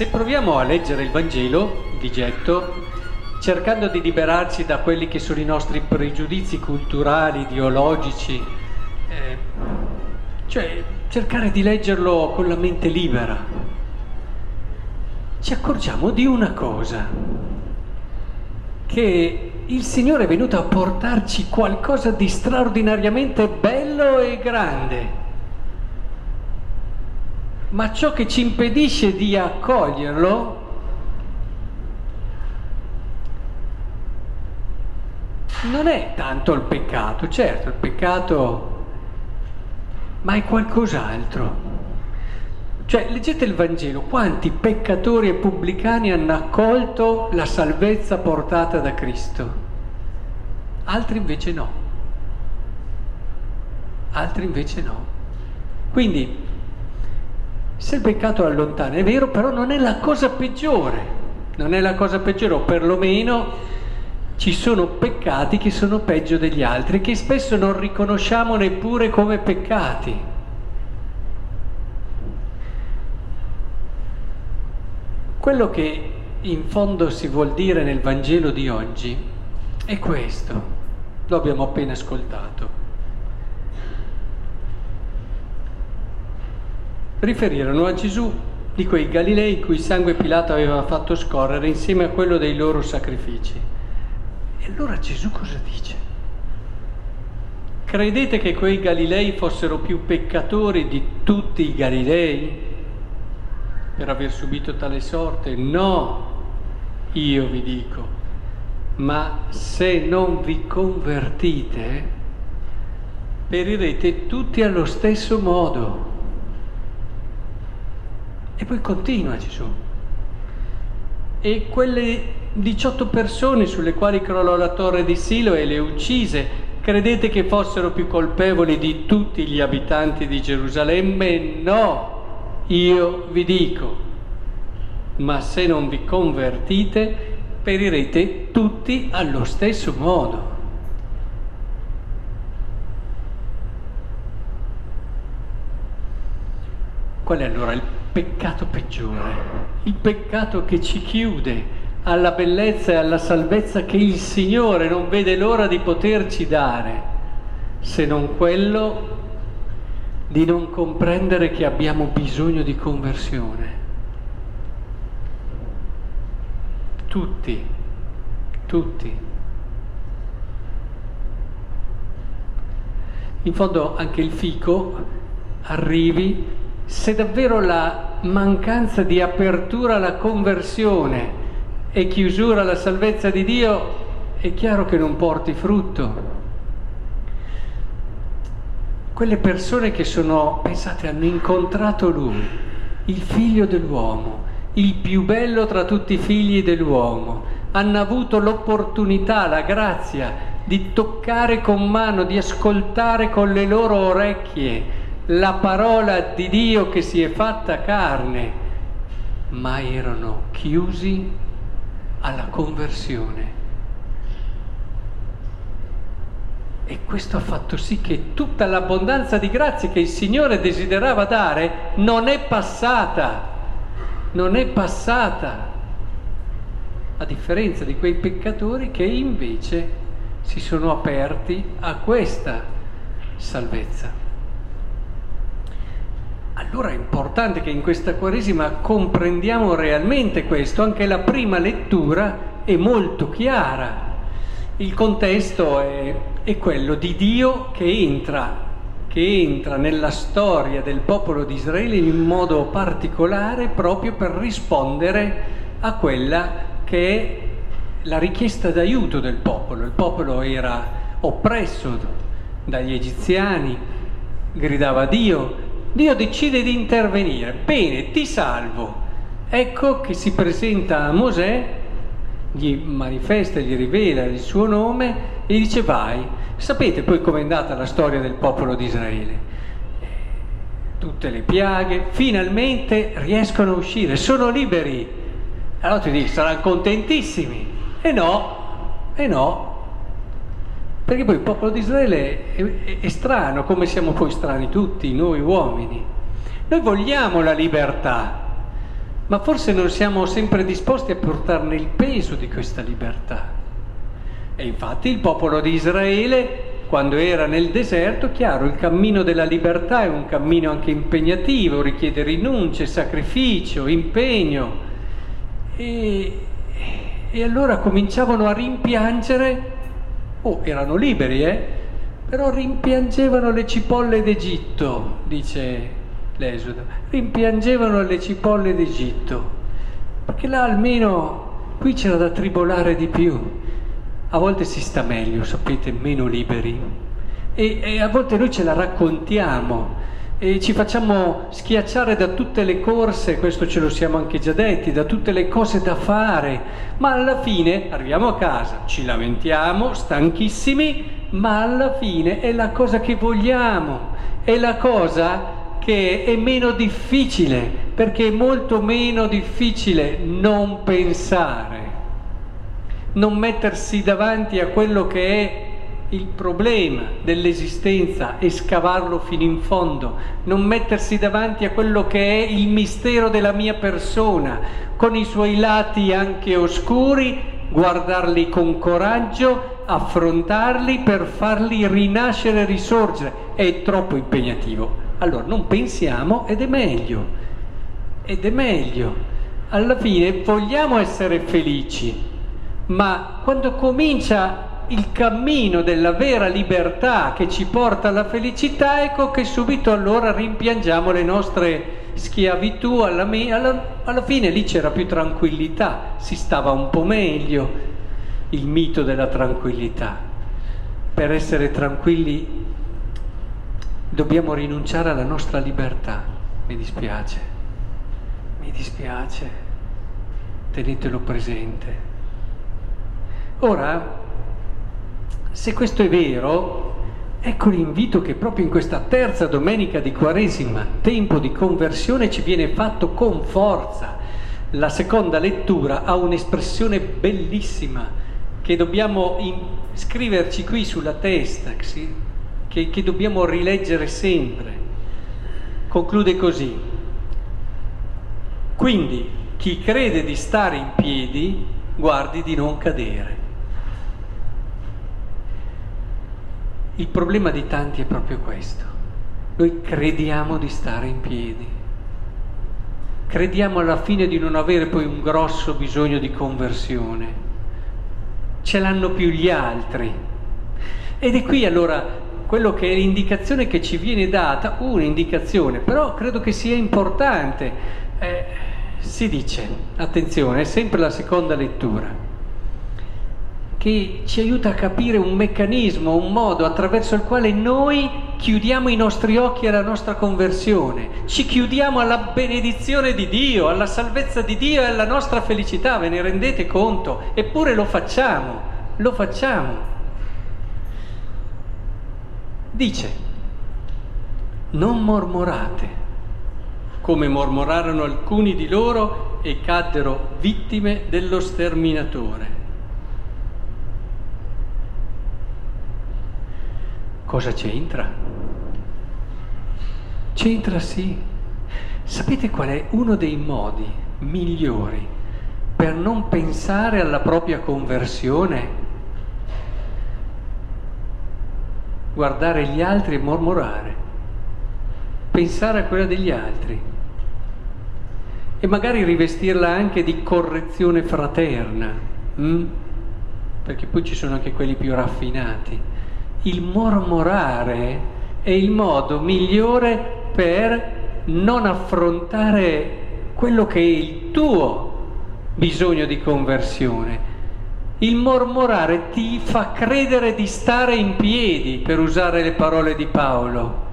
Se proviamo a leggere il Vangelo di getto, cercando di liberarci da quelli che sono i nostri pregiudizi culturali, ideologici, eh, cioè cercare di leggerlo con la mente libera, ci accorgiamo di una cosa, che il Signore è venuto a portarci qualcosa di straordinariamente bello e grande ma ciò che ci impedisce di accoglierlo non è tanto il peccato, certo il peccato, ma è qualcos'altro. Cioè, leggete il Vangelo, quanti peccatori e pubblicani hanno accolto la salvezza portata da Cristo? Altri invece no. Altri invece no. Quindi se il peccato allontana, è vero, però non è la cosa peggiore, non è la cosa peggiore, o perlomeno ci sono peccati che sono peggio degli altri, che spesso non riconosciamo neppure come peccati. Quello che in fondo si vuol dire nel Vangelo di oggi è questo, lo abbiamo appena ascoltato. Riferirono a Gesù di quei Galilei cui sangue Pilato aveva fatto scorrere insieme a quello dei loro sacrifici. E allora Gesù cosa dice? Credete che quei Galilei fossero più peccatori di tutti i Galilei per aver subito tale sorte? No, io vi dico, ma se non vi convertite, perirete tutti allo stesso modo. E poi continua Gesù. E quelle 18 persone sulle quali crollò la torre di Silo e le uccise, credete che fossero più colpevoli di tutti gli abitanti di Gerusalemme? No, io vi dico, ma se non vi convertite, perirete tutti allo stesso modo. Qual è allora il peccato peggiore, il peccato che ci chiude alla bellezza e alla salvezza che il Signore non vede l'ora di poterci dare, se non quello di non comprendere che abbiamo bisogno di conversione. Tutti, tutti. In fondo anche il fico arrivi se davvero la mancanza di apertura alla conversione e chiusura alla salvezza di Dio è chiaro che non porti frutto. Quelle persone che sono, pensate, hanno incontrato Lui, il figlio dell'uomo, il più bello tra tutti i figli dell'uomo, hanno avuto l'opportunità, la grazia di toccare con mano, di ascoltare con le loro orecchie la parola di Dio che si è fatta carne, ma erano chiusi alla conversione. E questo ha fatto sì che tutta l'abbondanza di grazie che il Signore desiderava dare non è passata, non è passata, a differenza di quei peccatori che invece si sono aperti a questa salvezza. Allora è importante che in questa Quaresima comprendiamo realmente questo, anche la prima lettura è molto chiara. Il contesto è, è quello di Dio che entra, che entra nella storia del popolo di Israele in modo particolare proprio per rispondere a quella che è la richiesta d'aiuto del popolo. Il popolo era oppresso dagli egiziani, gridava a Dio, Dio decide di intervenire, bene, ti salvo. Ecco che si presenta a Mosè, gli manifesta, gli rivela il suo nome e gli dice vai. Sapete poi com'è andata la storia del popolo di Israele? Tutte le piaghe, finalmente riescono a uscire, sono liberi. Allora ti dici, saranno contentissimi. E no, e no, perché poi il popolo di Israele è, è, è, strano, come siamo poi strani tutti, noi uomini. Noi vogliamo la libertà, ma forse non siamo sempre disposti a portarne il peso di questa libertà. E infatti il popolo di Israele, quando era nel deserto, chiaro, il cammino della libertà è un cammino anche impegnativo, richiede rinunce, sacrificio, impegno. E, e allora cominciavano a rimpiangere, oh, erano liberi, eh? Però rimpiangevano le cipolle d'Egitto, dice l'Esodo, rimpiangevano le cipolle d'Egitto, perché là almeno qui c'era da tribolare di più. A volte si sta meglio, sapete, meno liberi. E, e a volte noi ce la raccontiamo e ci facciamo schiacciare da tutte le corse, questo ce lo siamo anche già detti, da tutte le cose da fare, ma alla fine arriviamo a casa, ci lamentiamo, stanchissimi, ma alla fine è la cosa che vogliamo, è la cosa che è meno difficile, perché è molto meno difficile non pensare, non mettersi davanti a quello che è il problema dell'esistenza e scavarlo fino in fondo, non mettersi davanti a quello che è il mistero della mia persona, con i suoi lati anche oscuri, guardarli con coraggio, affrontarli per farli rinascere e risorgere. È troppo impegnativo. Allora non pensiamo ed è meglio, ed è meglio. Alla fine vogliamo essere felici, ma quando comincia il cammino della vera libertà che ci porta alla felicità, ecco che subito allora rimpiangiamo le nostre schiavitù, alla, me- alla, alla fine lì c'era più tranquillità, si stava un po' meglio, il mito della tranquillità. Per essere tranquilli dobbiamo rinunciare alla nostra libertà. Mi dispiace, mi dispiace, tenetelo presente. Ora, se questo è vero, ecco l'invito che proprio in questa terza domenica di Quaresima, tempo di conversione, ci viene fatto con forza. La seconda lettura ha un'espressione bellissima che dobbiamo scriverci qui sulla testa, che, che dobbiamo rileggere sempre. Conclude così. Quindi chi crede di stare in piedi, guardi di non cadere. Il problema di tanti è proprio questo. Noi crediamo di stare in piedi. Crediamo alla fine di non avere poi un grosso bisogno di conversione. Ce l'hanno più gli altri. Ed è qui allora quello che è l'indicazione che ci viene data, un'indicazione, però credo che sia importante. Eh, si dice, attenzione, è sempre la seconda lettura, che ci aiuta a capire un meccanismo, un modo attraverso il quale noi chiudiamo i nostri occhi alla nostra conversione, ci chiudiamo alla benedizione di Dio, alla salvezza di Dio e alla nostra felicità, ve ne rendete conto? Eppure lo facciamo, lo facciamo. Dice, non mormorate, come mormorarono alcuni di loro e caddero vittime dello sterminatore. Cosa c'entra? C'entra sì. Sapete qual è uno dei modi migliori per non pensare alla propria conversione? guardare gli altri e mormorare, pensare a quella degli altri e magari rivestirla anche di correzione fraterna, hm? perché poi ci sono anche quelli più raffinati. Il mormorare è il modo migliore per non affrontare quello che è il tuo bisogno di conversione il mormorare ti fa credere di stare in piedi, per usare le parole di Paolo.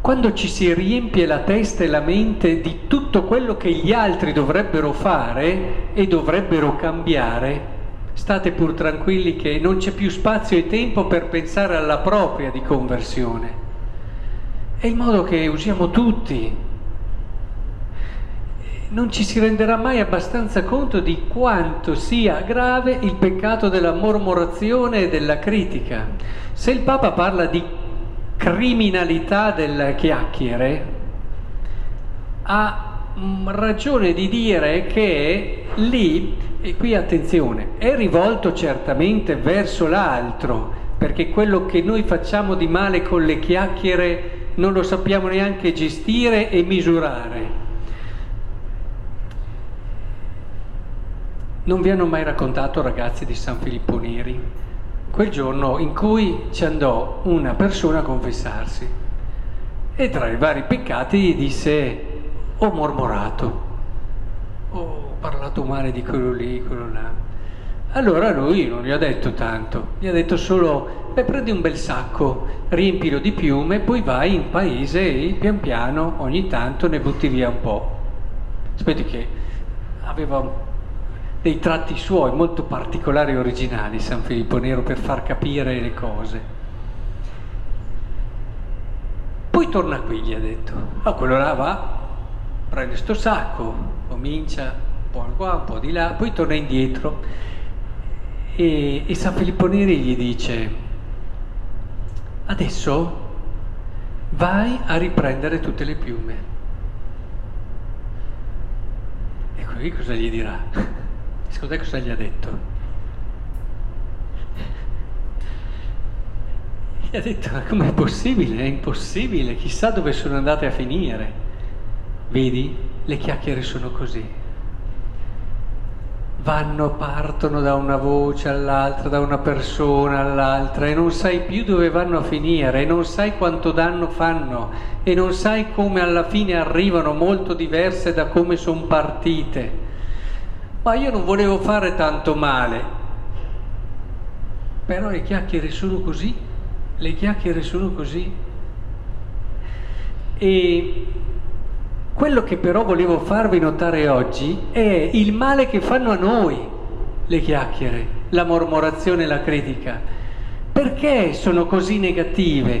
Quando ci si riempie la testa e la mente di tutto quello che gli altri dovrebbero fare e dovrebbero cambiare, state pur tranquilli che non c'è più spazio e tempo per pensare alla propria di conversione. È il modo che usiamo tutti non ci si renderà mai abbastanza conto di quanto sia grave il peccato della mormorazione e della critica. Se il Papa parla di criminalità del chiacchiere, ha ragione di dire che lì, e qui attenzione, è rivolto certamente verso l'altro, perché quello che noi facciamo di male con le chiacchiere non lo sappiamo neanche gestire e misurare. Non vi hanno mai raccontato, ragazzi di San Filippo Neri, quel giorno in cui ci andò una persona a confessarsi e tra i vari peccati disse ho mormorato, ho parlato male di quello lì, quello là. Allora lui non gli ha detto tanto, gli ha detto solo, beh prendi un bel sacco, riempilo di piume, poi vai in paese e pian piano ogni tanto ne butti via un po'. Aspetti che aveva dei tratti suoi molto particolari e originali San Filippo Nero per far capire le cose. Poi torna qui, gli ha detto. Ah, quello là va, prende sto sacco, comincia un po' qua, un po' di là, poi torna indietro e, e San Filippo Neri gli dice, adesso vai a riprendere tutte le piume. E qui cosa gli dirà? Ascoltate cosa gli ha detto. Gli ha detto, ma com'è possibile? È impossibile, chissà dove sono andate a finire. Vedi, le chiacchiere sono così. Vanno, partono da una voce all'altra, da una persona all'altra e non sai più dove vanno a finire e non sai quanto danno fanno e non sai come alla fine arrivano molto diverse da come sono partite ma io non volevo fare tanto male. Però le chiacchiere sono così, le chiacchiere sono così. E quello che però volevo farvi notare oggi è il male che fanno a noi le chiacchiere, la mormorazione la critica. Perché sono così negative?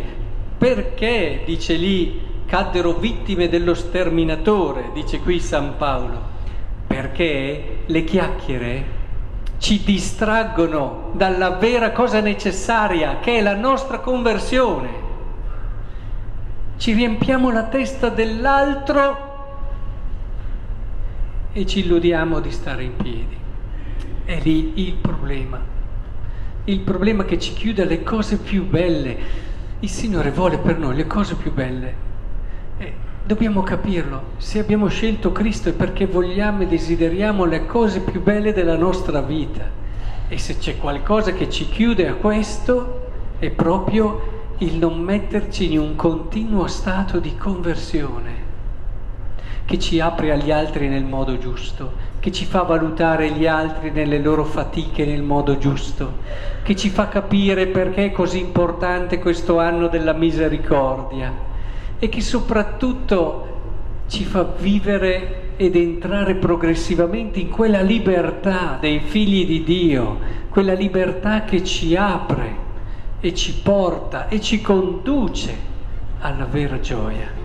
Perché, dice lì, caddero vittime dello sterminatore, dice qui San Paolo perché le chiacchiere ci distraggono dalla vera cosa necessaria, che è la nostra conversione. Ci riempiamo la testa dell'altro e ci illudiamo di stare in piedi. È lì il problema. Il problema che ci chiude alle cose più belle. Il Signore vuole per noi le cose più belle. Dobbiamo capirlo, se abbiamo scelto Cristo è perché vogliamo e desideriamo le cose più belle della nostra vita e se c'è qualcosa che ci chiude a questo è proprio il non metterci in un continuo stato di conversione che ci apre agli altri nel modo giusto, che ci fa valutare gli altri nelle loro fatiche nel modo giusto, che ci fa capire perché è così importante questo anno della misericordia e che soprattutto ci fa vivere ed entrare progressivamente in quella libertà dei figli di Dio, quella libertà che ci apre e ci porta e ci conduce alla vera gioia.